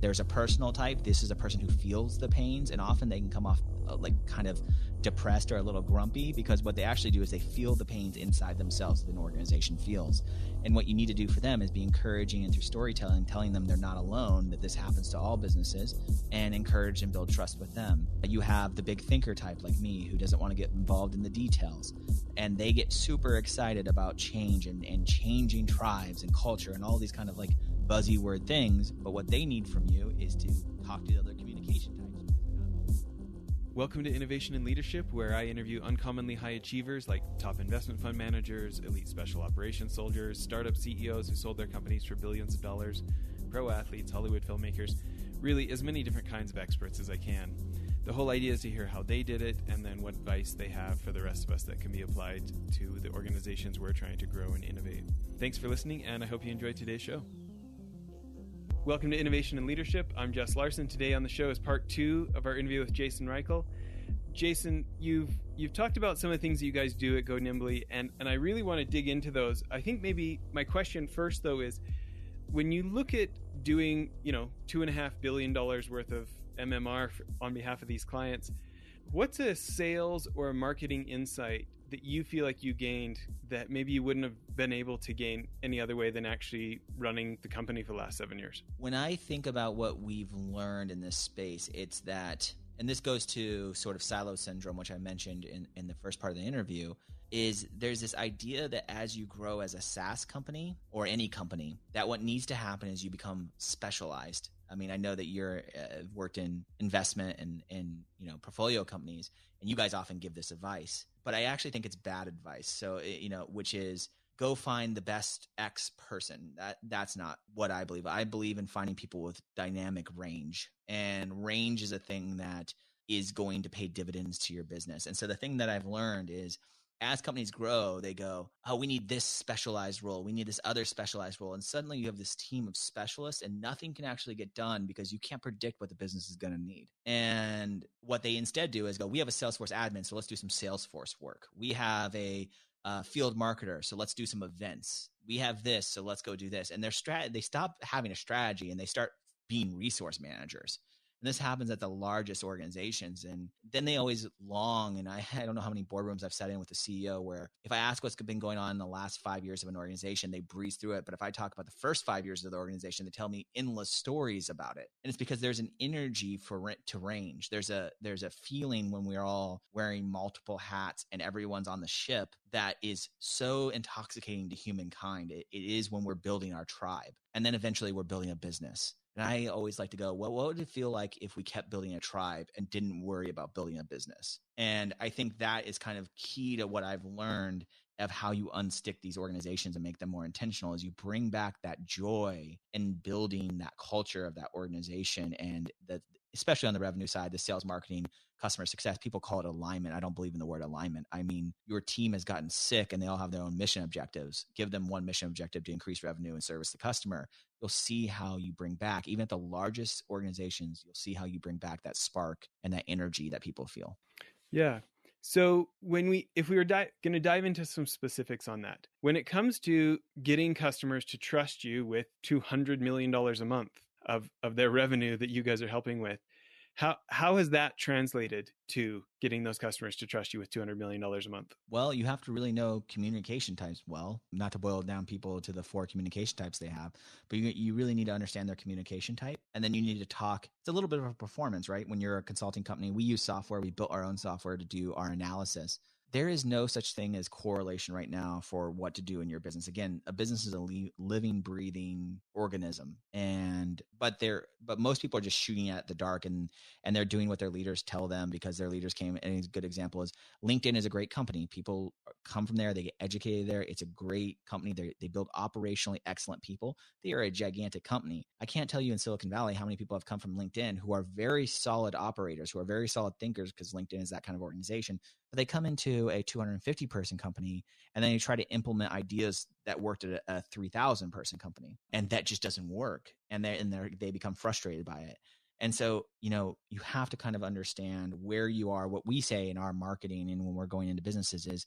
There's a personal type. This is a person who feels the pains, and often they can come off uh, like kind of depressed or a little grumpy because what they actually do is they feel the pains inside themselves that an organization feels. And what you need to do for them is be encouraging and through storytelling, telling them they're not alone, that this happens to all businesses, and encourage and build trust with them. You have the big thinker type like me who doesn't want to get involved in the details. And they get super excited about change and, and changing tribes and culture and all these kind of like buzzy word things. But what they need from you is to talk to the other communication types. Welcome to Innovation and Leadership, where I interview uncommonly high achievers like top investment fund managers, elite special operations soldiers, startup CEOs who sold their companies for billions of dollars, pro athletes, Hollywood filmmakers, really as many different kinds of experts as I can. The whole idea is to hear how they did it and then what advice they have for the rest of us that can be applied to the organizations we're trying to grow and innovate. Thanks for listening, and I hope you enjoyed today's show. Welcome to Innovation and Leadership. I'm Jess Larson. Today on the show is part two of our interview with Jason Reichl. Jason, you've you've talked about some of the things that you guys do at Go Nimbly, and and I really want to dig into those. I think maybe my question first though is, when you look at doing you know two and a half billion dollars worth of MMR on behalf of these clients, what's a sales or a marketing insight that you feel like you gained that maybe you wouldn't have been able to gain any other way than actually running the company for the last seven years? When I think about what we've learned in this space, it's that, and this goes to sort of silo syndrome, which I mentioned in, in the first part of the interview, is there's this idea that as you grow as a SaaS company or any company, that what needs to happen is you become specialized. I mean, I know that you're uh, worked in investment and in you know portfolio companies, and you guys often give this advice but I actually think it's bad advice. So, you know, which is go find the best X person. That that's not what I believe. I believe in finding people with dynamic range. And range is a thing that is going to pay dividends to your business. And so the thing that I've learned is as companies grow, they go, oh, we need this specialized role. We need this other specialized role. And suddenly you have this team of specialists and nothing can actually get done because you can't predict what the business is going to need. And what they instead do is go, we have a Salesforce admin, so let's do some Salesforce work. We have a uh, field marketer, so let's do some events. We have this, so let's go do this. And their strat, they stop having a strategy and they start being resource managers. And this happens at the largest organizations. And then they always long, and I, I don't know how many boardrooms I've sat in with the CEO where if I ask what's been going on in the last five years of an organization, they breeze through it. But if I talk about the first five years of the organization, they tell me endless stories about it. And it's because there's an energy for rent to range. There's a there's a feeling when we're all wearing multiple hats and everyone's on the ship that is so intoxicating to humankind. it, it is when we're building our tribe. And then eventually we're building a business. And I always like to go, well, what would it feel like if we kept building a tribe and didn't worry about building a business? And I think that is kind of key to what I've learned of how you unstick these organizations and make them more intentional is you bring back that joy in building that culture of that organization and the especially on the revenue side, the sales marketing, customer success, people call it alignment. I don't believe in the word alignment. I mean, your team has gotten sick and they all have their own mission objectives. Give them one mission objective to increase revenue and service the customer. You'll see how you bring back, even at the largest organizations, you'll see how you bring back that spark and that energy that people feel. Yeah. So when we, if we were di- going to dive into some specifics on that, when it comes to getting customers to trust you with two hundred million dollars a month of of their revenue that you guys are helping with, how how has that translated to getting those customers to trust you with two hundred million dollars a month? Well, you have to really know communication types well. Not to boil down people to the four communication types they have, but you you really need to understand their communication type, and then you need to talk. It's a little bit of a performance, right? When you're a consulting company, we use software. We built our own software to do our analysis there is no such thing as correlation right now for what to do in your business. Again, a business is a li- living, breathing organism, and but they're but most people are just shooting at the dark and and they're doing what their leaders tell them because their leaders came. And a good example is LinkedIn is a great company. People uh, come from there, they get educated there. It's a great company. They they build operationally excellent people. They are a gigantic company. I can't tell you in Silicon Valley how many people have come from LinkedIn who are very solid operators, who are very solid thinkers because LinkedIn is that kind of organization. But they come into a 250 person company and then they try to implement ideas that worked at a, a 3000 person company and that just doesn't work and they and they they become frustrated by it. And so you know you have to kind of understand where you are. What we say in our marketing and when we're going into businesses is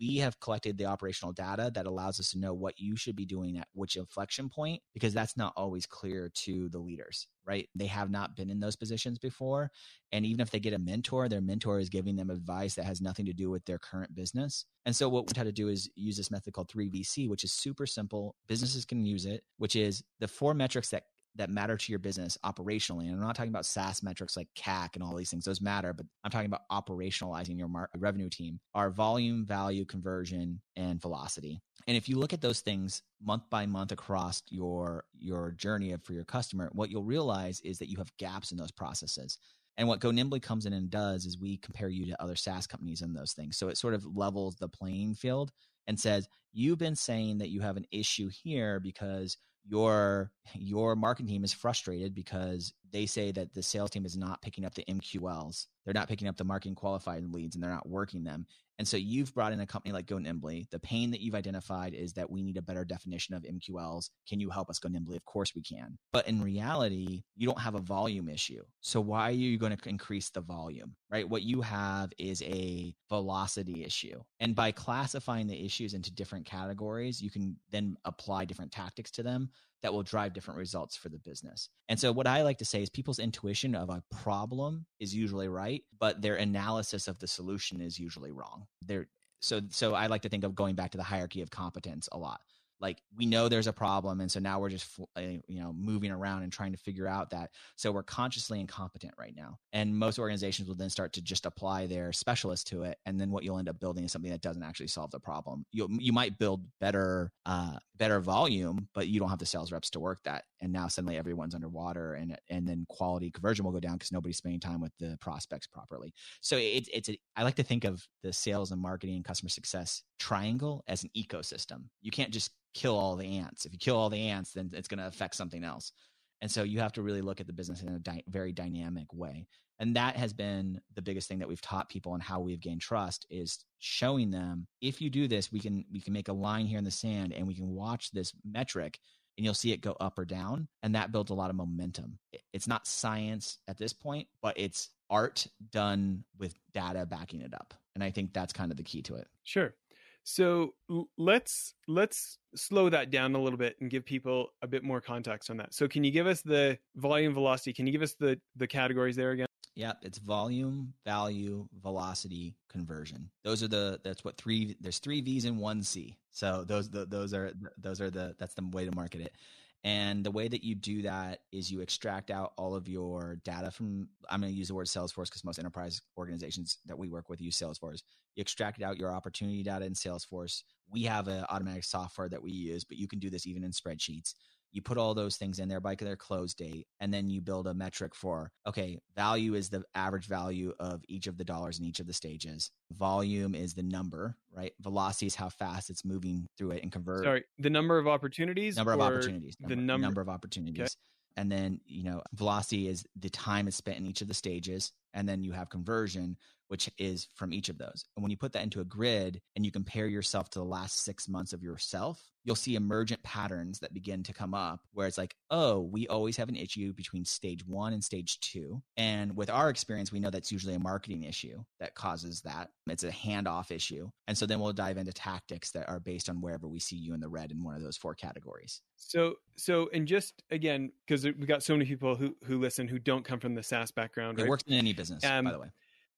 we have collected the operational data that allows us to know what you should be doing at which inflection point because that's not always clear to the leaders right? They have not been in those positions before and even if they get a mentor their mentor is giving them advice that has nothing to do with their current business. And so what we try to do is use this method called 3vc which is super simple. Businesses can use it which is the four metrics that that matter to your business operationally. And I'm not talking about SaaS metrics like CAC and all these things; those matter. But I'm talking about operationalizing your mar- revenue team. Are volume, value, conversion, and velocity. And if you look at those things month by month across your your journey for your customer, what you'll realize is that you have gaps in those processes. And what Go Nimbly comes in and does is we compare you to other SaaS companies and those things. So it sort of levels the playing field and says, you've been saying that you have an issue here because your your marketing team is frustrated because they say that the sales team is not picking up the MQLs. They're not picking up the marketing qualified leads and they're not working them. And so you've brought in a company like Go Nimbly. The pain that you've identified is that we need a better definition of MQLs. Can you help us go nimbly? Of course we can. But in reality, you don't have a volume issue. So why are you going to increase the volume? Right? What you have is a velocity issue. And by classifying the issues into different categories, you can then apply different tactics to them that will drive different results for the business. And so what I like to say is people's intuition of a problem is usually right, but their analysis of the solution is usually wrong. They're so so I like to think of going back to the hierarchy of competence a lot like we know there's a problem and so now we're just uh, you know moving around and trying to figure out that so we're consciously incompetent right now. And most organizations will then start to just apply their specialists to it and then what you'll end up building is something that doesn't actually solve the problem. You you might build better uh, better volume but you don't have the sales reps to work that and now suddenly everyone's underwater and and then quality conversion will go down because nobody's spending time with the prospects properly. So it's it's a, I like to think of the sales and marketing and customer success triangle as an ecosystem. You can't just kill all the ants. If you kill all the ants, then it's going to affect something else. And so you have to really look at the business in a di- very dynamic way. And that has been the biggest thing that we've taught people and how we've gained trust is showing them if you do this, we can we can make a line here in the sand and we can watch this metric and you'll see it go up or down and that builds a lot of momentum. It's not science at this point, but it's art done with data backing it up. And I think that's kind of the key to it. Sure. So let's let's slow that down a little bit and give people a bit more context on that. So can you give us the volume velocity? Can you give us the the categories there again? Yep, it's volume, value, velocity, conversion. Those are the that's what three there's three V's and one C. So those the, those are those are the that's the way to market it. And the way that you do that is you extract out all of your data from, I'm going to use the word Salesforce because most enterprise organizations that we work with use Salesforce. You extract out your opportunity data in Salesforce. We have an automatic software that we use, but you can do this even in spreadsheets. You put all those things in there by their close date and then you build a metric for okay value is the average value of each of the dollars in each of the stages. Volume is the number right? Velocity is how fast it's moving through it and convert sorry the number of opportunities number of opportunities number, the number, number of opportunities. Okay. and then you know velocity is the time it's spent in each of the stages and then you have conversion which is from each of those. And when you put that into a grid and you compare yourself to the last six months of yourself, you'll see emergent patterns that begin to come up where it's like, oh, we always have an issue between stage one and stage two. And with our experience, we know that's usually a marketing issue that causes that. It's a handoff issue. And so then we'll dive into tactics that are based on wherever we see you in the red in one of those four categories. So, so, and just again, because we got so many people who who listen who don't come from the SaaS background. It right? works in any business, um, by the way.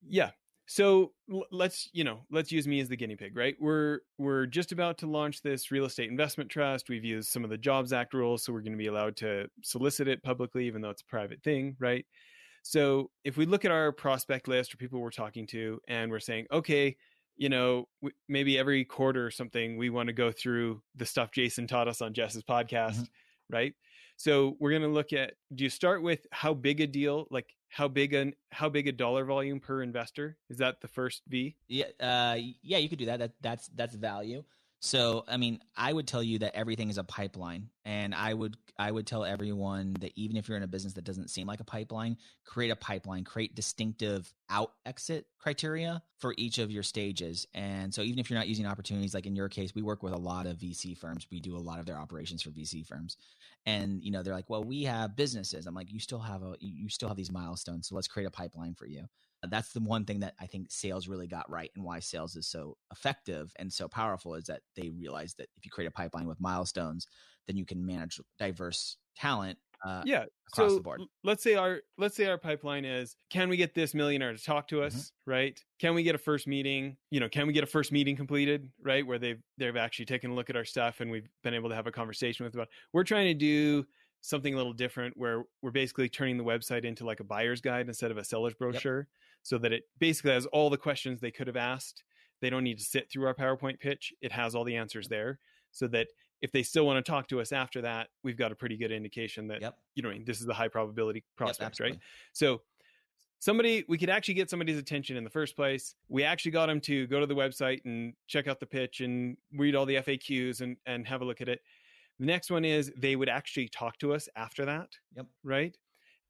Yeah, so let's you know let's use me as the guinea pig right? We're we're just about to launch this real estate investment trust. We've used some of the jobs act rules so we're going to be allowed to solicit it publicly even though it's a private thing right? So if we look at our prospect list or people we're talking to and we're saying okay you know maybe every quarter or something we want to go through the stuff jason taught us on jess's podcast mm-hmm. right so we're going to look at do you start with how big a deal like how big an how big a dollar volume per investor is that the first v yeah uh, yeah you could do that. that that's that's value so i mean i would tell you that everything is a pipeline and i would i would tell everyone that even if you're in a business that doesn't seem like a pipeline create a pipeline create distinctive out exit criteria for each of your stages. And so even if you're not using opportunities like in your case we work with a lot of vc firms. We do a lot of their operations for vc firms. And you know they're like well we have businesses. I'm like you still have a you still have these milestones so let's create a pipeline for you that's the one thing that i think sales really got right and why sales is so effective and so powerful is that they realize that if you create a pipeline with milestones then you can manage diverse talent uh, yeah across so the board. let's say our let's say our pipeline is can we get this millionaire to talk to us? Mm-hmm. right? Can we get a first meeting? You know can we get a first meeting completed? Right? Where they've they've actually taken a look at our stuff and we've been able to have a conversation with them about we're trying to do something a little different where we're basically turning the website into like a buyer's guide instead of a seller's brochure so that it basically has all the questions they could have asked. They don't need to sit through our powerpoint pitch. It has all the answers there so that if they still want to talk to us after that we've got a pretty good indication that Yep. you know this is the high probability Yep, prospect right? so somebody we could actually get somebody's attention in the first place. We actually got them to go to the website and check out the pitch and read all the faqs and and have a look at it the next one is they would actually talk to us after that Yep. right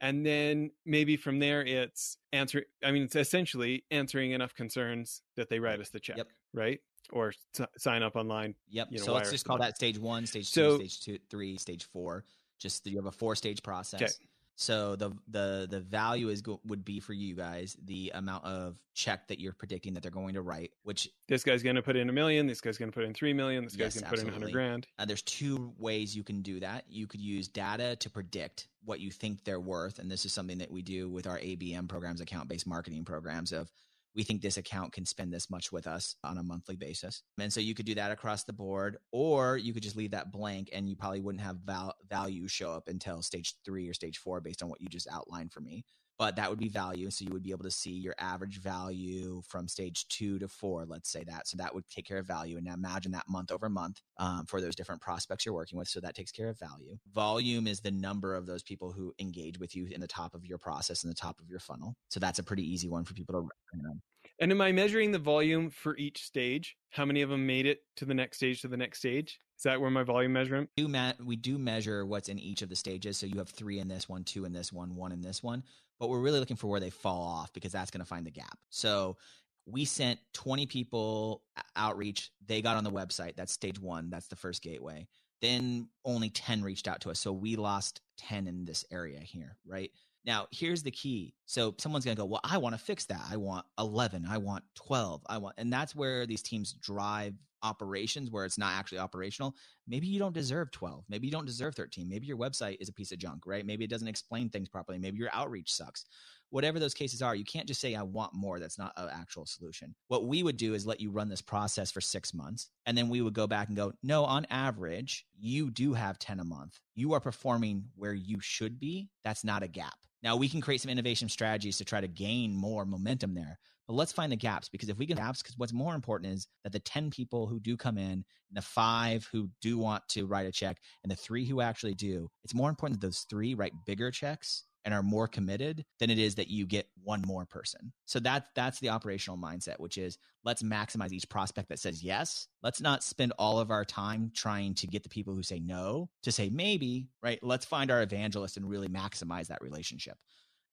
and then maybe from there it's answer i mean it's essentially answering enough concerns that they write us the check Yep. right or s- sign up online Yep. you know, so let's just call that stage one, stage So- two, stage two, three, stage four. Just you have a four stage process. Okay. So the the the value is go, would be for you guys the amount of check that you're predicting that they're going to write, which this guy's going to put in a million this guy's going to put in 3 million this guy's Yes, going to put in 100 absolutely. grand Uh, there's two ways you can do that. You could use data to predict what you think they're worth, and this is something that we do with our ABM programs, account-based marketing programs. Of we think this account can spend this much with us on a monthly basis, and so you could do that across the board, or you could just leave that blank, and you probably wouldn't have val- value show up until stage three or stage four, based on what you just outlined for me. But that would be value, so you would be able to see your average value from stage two to four. Let's say that, so that would take care of value. And now imagine that month over month um, for those different prospects you're working with. So that takes care of value. Volume is the number of those people who engage with you in the top of your process in the top of your funnel. So that's a pretty easy one for people to recognize. And am I measuring the volume for each stage? How many of them made it to the next stage to the next stage? Is that where my volume measurement? do ma- we do measure what's in each of the stages. So you have three in this one, two in this one, one in this one. But we're really looking for where they fall off because that's going to find the gap. So we sent 20 people outreach. They got on the website. That's stage one. That's the first gateway. Then only 10 reached out to us. So we lost 10 in this area here, right? Now, here's the key. So someone's going to go, well, I want to fix that. I want 11. I want 12. I want, and that's where these teams drive operations where it's not actually operational maybe you don't deserve 12 maybe you don't deserve 13 maybe your website is a piece of junk right? Maybe it doesn't explain things properly maybe your outreach sucks. Whatever those cases are you can't just say i want more that's not an actual solution. What we would do is let you run this process for six months and then we would go back and go no on average you do have 10 a month. You are performing where you should be. That's not a gap. Now we can create some innovation strategies to try to gain more momentum there but let's find the gaps because if we can gaps, because what's more important is that the 10 people who do come in, and the five who do want to write a check, and the three who actually do, it's more important that those three write bigger checks and are more committed than it is that you get one more person. So that that's the operational mindset, which is let's maximize each prospect that says yes. Let's not spend all of our time trying to get the people who say no to say maybe, right? Let's find our evangelist and really maximize that relationship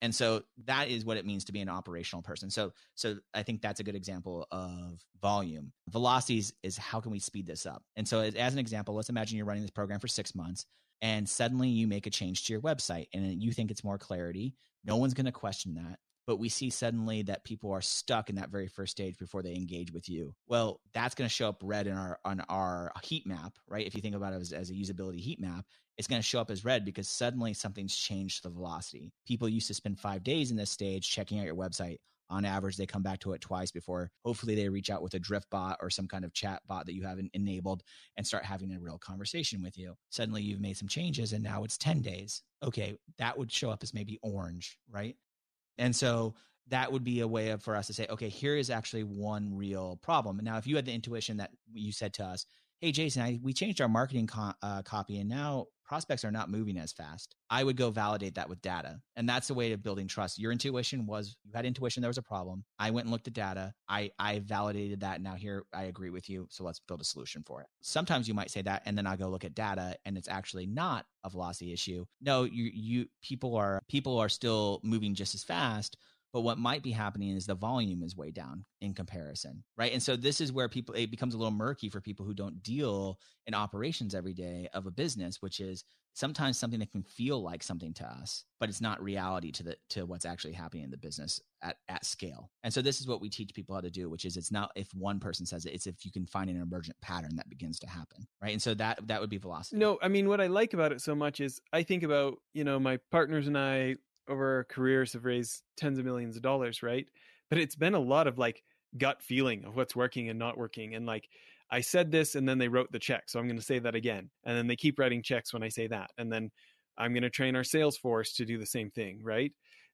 and so that is what it means to be an operational person. So so i think that's a good example of volume. Velocities is how can we speed this up? And so as, as an example let's imagine you're running this program for six months and suddenly you make a change to your website and you think it's more clarity. No one's going to question that but we see suddenly that people are stuck in that very first stage before they engage with you well that's going to show up red in our on our heat map right if you think about it as, as a usability heat map it's going to show up as red because suddenly something's changed the velocity. People used to spend five days in this stage checking out your website. On average, they come back to it twice before hopefully they reach out with a drift bot or some kind of chat bot that you haven't enabled and start having a real conversation with you. Suddenly you've made some changes and now it's 10 days. Okay, that would show up as maybe orange, right? And so that would be a way of, for us to say, okay, here is actually one real problem. And now, if you had the intuition that you said to us, hey jason I, we changed our marketing co- uh, copy and now prospects are not moving as fast. I would go validate that with data and that's the way of building trust. Your intuition was you had intuition there was a problem. I went and looked at data. I i validated that now here i agree with you so let's build a solution for it. Sometimes you might say that and then i'll go look at data and it's actually not a velocity issue. No you you people are people are still moving just as fast but what might be happening is the volume is way down in comparison right? And so this is where people it becomes a little murky for people who don't deal in operations every day of a business which is sometimes something that can feel like something to us but it's not reality to the to what's actually happening in the business at, at scale. And so this is what we teach people how to do which is it's not if one person says it it's if you can find an emergent pattern that begins to happen right? And so that that would be velocity. No i mean what i like about it so much is i think about you know my partners and i over our careers have raised tens of millions of dollars right but it's been a lot of like gut feeling of what's working and not working and like I said this and then they wrote the check. So I'm going to say that again. And then they keep writing checks when I say that. And then I'm going to train our sales force to do the same thing, right?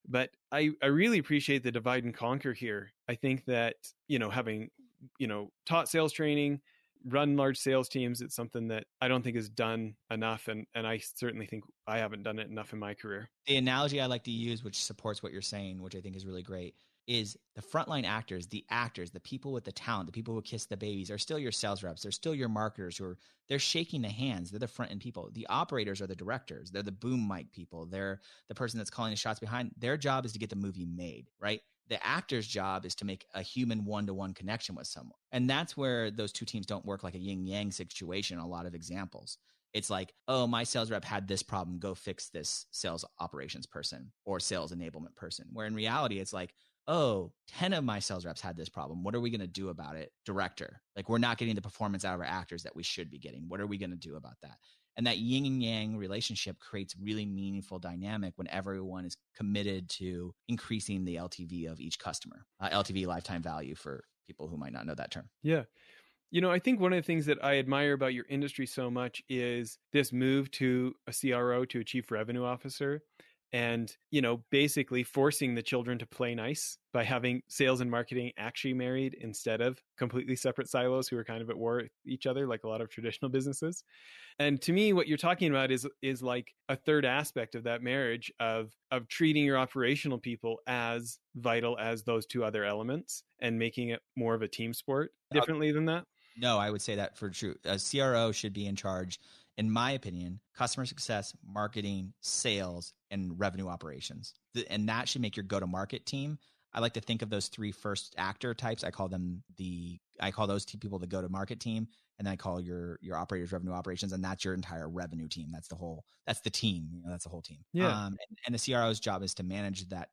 But I, I really appreciate the divide and conquer here. I think that, you know, having, you know, taught sales training, run large sales teams, it's something that I don't think is done enough. And, and I certainly think I haven't done it enough in my career. The analogy I like to use, which supports what you're saying, which I think is really great, is the frontline actors, the actors, the people with the talent, the people who kiss the babies are still your sales reps. They're still your marketers who are they're shaking the hands. They're the front end people. The operators are the directors. They're the boom mic people. They're the person that's calling the shots behind. Their job is to get the movie made, right? The actor's job is to make a human one to one connection with someone. And that's where those two teams don't work like a yin yang situation a lot of examples. It's like, oh, my sales rep had this problem. Go fix this sales operations person or sales enablement person. Where in reality, it's like, oh 10 of my sales reps had this problem what are we going to do about it director like we're not getting the performance out of our actors that we should be getting what are we going to do about that and that yin and yang relationship creates really meaningful dynamic when everyone is committed to increasing the ltv of each customer uh, ltv lifetime value for people who might not know that term. Yeah. You know, I think one of the things that I admire about your industry so much is this move to a CRO, to a chief revenue officer and you know basically forcing the children to play nice by having sales and marketing actually married instead of completely separate silos who are kind of at war with each other like a lot of traditional businesses. And to me what you're talking about is is like a third aspect of that marriage of of treating your operational people as vital as those two other elements and making it more of a team sport uh, differently than that. no i would say that for true a cro should be in charge in my opinion, customer success, marketing, sales, and revenue operations. And that should make your go to market team. I like to think of those three first actor types. I call them the I call those two people the go to market team, and then I call your your operators revenue operations, and that's your entire revenue team. That's the whole that's the team. You know, that's the whole team. Yeah. Um, and, and the CRO's job is to manage that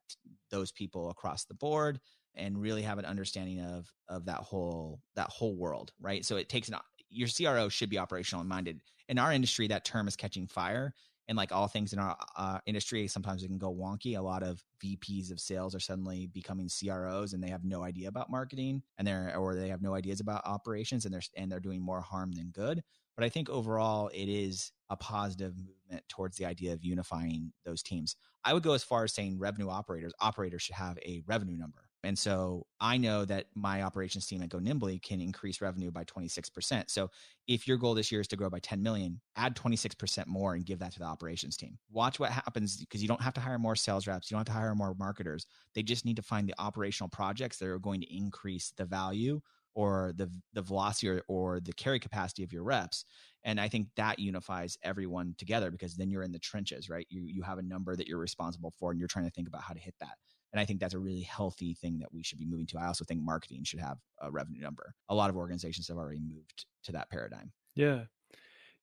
those people across the board and really have an understanding of of that whole that whole world, right? So it takes an your CRO should be operational minded. In our industry, that term is catching fire. And like all things in our uh, industry, sometimes it can go wonky. A lot of VPs of sales are suddenly becoming CROs, and they have no idea about marketing, and they're or they have no ideas about operations, and they're and they're doing more harm than good. But I think overall, it is a positive movement towards the idea of unifying those teams. I would go as far as saying revenue operators operators should have a revenue number and so I know that my operations team at Go Nimbly can increase revenue by 26%. So if your goal this year is to grow by 10 million, add 26% more and give that to the operations team. Watch what happens because you don't have to hire more sales reps. You don't have to hire more marketers. They just need to find the operational projects that are going to increase the value or the the velocity or, or the carry capacity of your reps and i think that unifies everyone together because then you're in the trenches right you you have a number that you're responsible for and you're trying to think about how to hit that and I think that's a really healthy thing that we should be moving to. I also think marketing should have a revenue number. A lot of organizations have already moved to that paradigm. Yeah.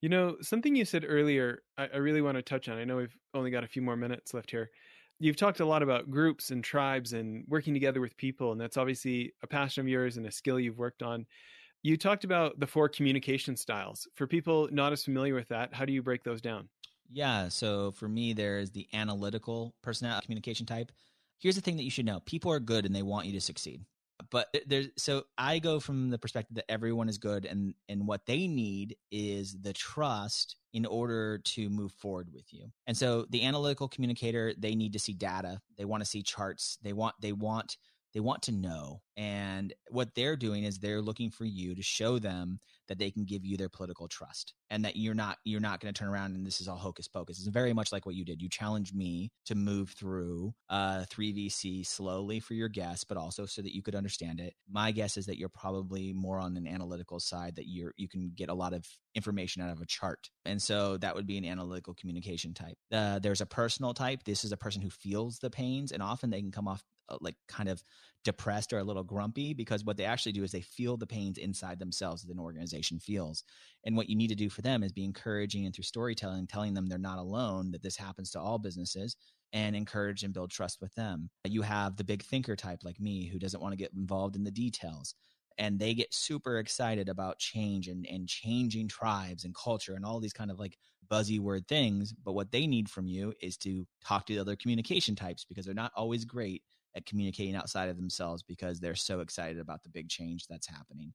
You know, something you said earlier, I, I really want to touch on. I know we've only got a few more minutes left here. You've talked a lot about groups and tribes and working together with people, and that's obviously a passion of yours and a skill you've worked on. You talked about the four communication styles. For people not as familiar with that, how do you break those down? Yeah. So for me, there's the analytical personality communication type here's the thing that you should know. People are good and they want you to succeed. But there's so i go from the perspective that everyone is good and and what they need is the trust in order to move forward with you. And so the analytical communicator they need to see data. They want to see charts. They want they want they want to know And what they're doing is they're looking for you to show them that they can give you their political trust and that you're not you're not going to turn around and this is all hocus pocus. It's very much like what you did. You challenged me to move through uh 3VC slowly for your guess, but also so that you could understand it. My guess is that you're probably more on an analytical side that you're you can get a lot of information out of a chart. And so that would be an analytical communication type. Uh, there's a personal type. This is a person who feels the pains and often they can come off uh, like kind of depressed or a little grumpy because what they actually do is they feel the pains inside themselves that an organization feels. And what you need to do for them is be encouraging and through storytelling, telling them they're not alone, that this happens to all businesses and encourage and build trust with them. You have the big thinker type like me who doesn't want to get involved in the details and they get super excited about change and, and changing tribes and culture and all these kind of like buzzy word things. But what they need from you is to talk to the other communication types because they're not always great at communicating outside of themselves because they're so excited about the big change that's happening.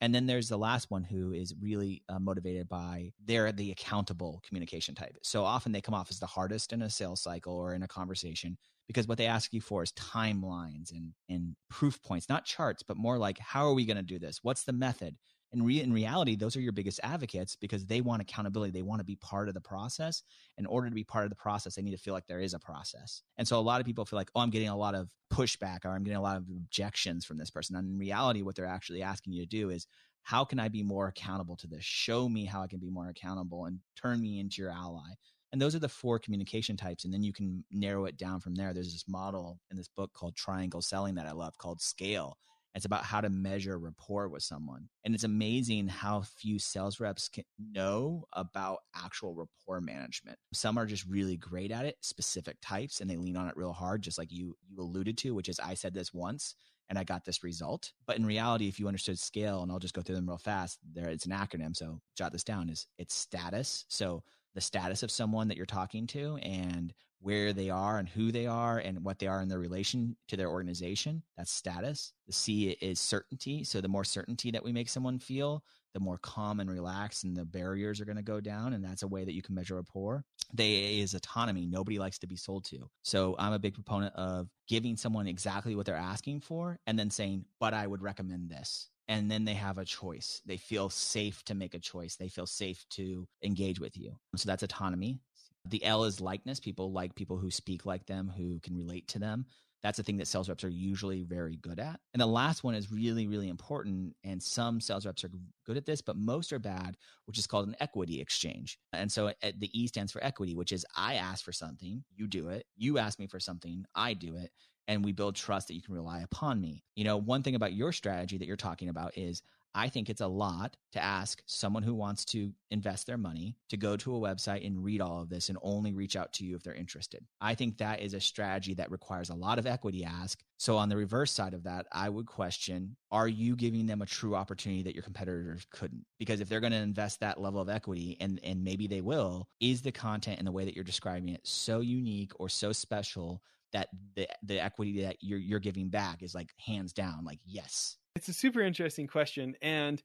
And then there's the last one who is really uh, motivated by they're the accountable communication type. So often they come off as the hardest in a sales cycle or in a conversation because what they ask you for is timelines and and proof points, not charts, but more like how are we going to do this? What's the method? In, re- in reality, those are your biggest advocates because they want accountability. They want to be part of the process. In order to be part of the process, they need to feel like there is a process. And so a lot of people feel like, oh, I'm getting a lot of pushback or I'm getting a lot of objections from this person. And in reality, what they're actually asking you to do is, how can I be more accountable to this? Show me how I can be more accountable and turn me into your ally. And those are the four communication types. And then you can narrow it down from there. There's this model in this book called Triangle Selling that I love called Scale it's about how to measure rapport with someone. And it's amazing how few sales reps can know about actual rapport management. Some are just really great at it, specific types, and they lean on it real hard, just like you you alluded to, which is I said this once and I got this result. But in reality, if you understood scale, and I'll just go through them real fast, there it's an acronym. So jot this down is it's status. So the status of someone that you're talking to and where they are and who they are and what they are in their relation to their organization. That's status. The C is certainty. So the more certainty that we make someone feel, the more calm and relaxed and the barriers are going to go down. And that's a way that you can measure rapport. The A is autonomy. Nobody likes to be sold to. So I'm a big proponent of giving someone exactly what they're asking for and then saying, but I would recommend this and then they have a choice. They feel safe to make a choice. They feel safe to engage with you. So that's autonomy. The L is likeness. People like people who speak like them, who can relate to them. That's a thing that sales reps are usually very good at. And the last one is really, really important. And some sales reps are good at this, but most are bad, which is called an equity exchange. And so eh, the E stands for equity, which is I ask for something, you do it. You ask me for something, I do it and we build trust that you can rely upon me. You know, one thing about your strategy that you're talking about is I think it's a lot to ask someone who wants to invest their money to go to a website and read all of this and only reach out to you if they're interested. I think that is a strategy that requires a lot of equity ask. So, on the reverse side of that, I would question are you giving them a true opportunity that your competitors couldn't? Because if they're going to invest that level of equity, and, and maybe they will, is the content and the way that you're describing it so unique or so special that the the equity that you're you're giving back is like hands down like yes. It's a super interesting question and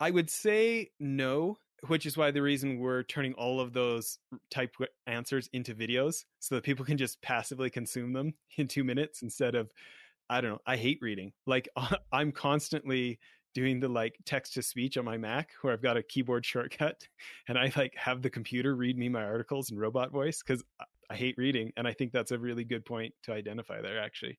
i would say no which is why the reason we're turning all of those type answers into videos so that people can just passively consume them in 2 minutes instead of i don't know i hate reading. Like i'm constantly doing the like text to speech on my Mac where I've got a keyboard shortcut and I like have the computer read me my articles in robot voice cuz I hate reading, and I think that's a really good point to identify there. Actually,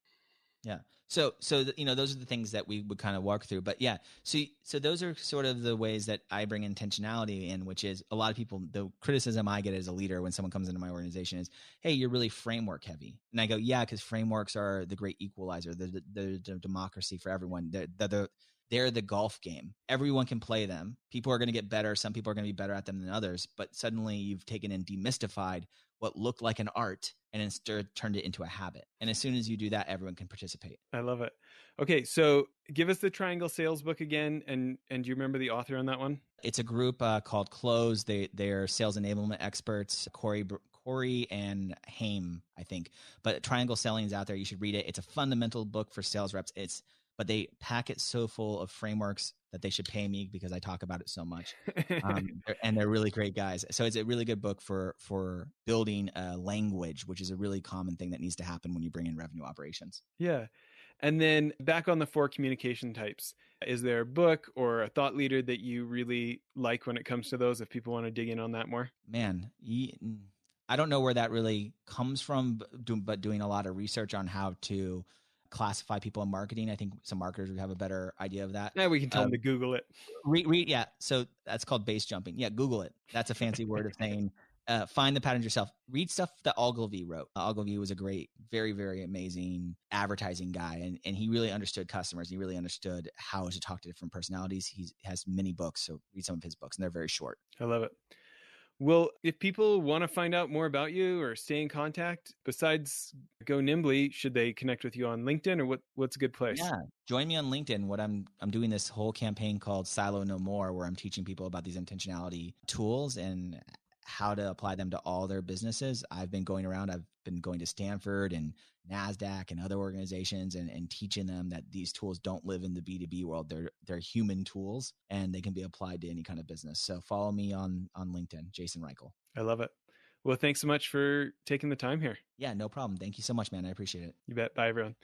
yeah. So, so the, you know, those are the things that we would kind of walk through. But yeah, so so those are sort of the ways that I bring intentionality in, which is a lot of people. The criticism I get as a leader when someone comes into my organization is, "Hey, you're really framework heavy," and I go, "Yeah, because frameworks are the great equalizer, the the, the, the democracy for everyone. They're, they're, they're the golf game. Everyone can play them. People are going to get better. Some people are going to be better at them than others. But suddenly you've taken and demystified what looked like an art and instead turned it into a habit. And as soon as you do that, everyone can participate. I love it. Okay, so give us the Triangle Sales book again, and and do you remember the author on that one? It's a group uh, called Close. They they're sales enablement experts. Corey Corey and Haim, I think. But Triangle Selling is out there. You should read it. It's a fundamental book for sales reps. It's but they pack it so full of frameworks that they should pay me because I talk about it so much. Um, and they're really great guys. So it's a really good book for for building a language, which is a really common thing that needs to happen when you bring in revenue operations. Yeah. And then back on the four communication types, is there a book or a thought leader that you really like when it comes to those? If people want to dig in on that more, man, I don't know where that really comes from, but doing a lot of research on how to classify people in marketing. I think some marketers would have a better idea of that. Yeah, we can tell um, them to Google it. Read, read, yeah. So that's called base jumping. Yeah, Google it. That's a fancy word of saying uh, find the patterns yourself. Read stuff that Ogilvy wrote. Uh, Ogilvy was a great, very, very amazing advertising guy, and and he really understood customers. He really understood how to talk to different personalities. He has many books, so read some of his books, and they're very short. I love it. Well, if people want to find out more about you or stay in contact, besides Go Nimbly, should they connect with you on LinkedIn or what, what's a good place? Yeah, join me on LinkedIn. What I'm I'm doing this whole campaign called Silo No More, where I'm teaching people about these intentionality tools and how to apply them to all their businesses. I've been going around, I've been going to Stanford and NASDAQ and other organizations and, and teaching them that these tools don't live in the B2B world. They're they're human tools and they can be applied to any kind of business. So follow me on on LinkedIn, Jason Reichl. I love it. Well, thanks so much for taking the time here. Yeah, no problem. Thank you so much, man. I appreciate it. You bet. Bye everyone.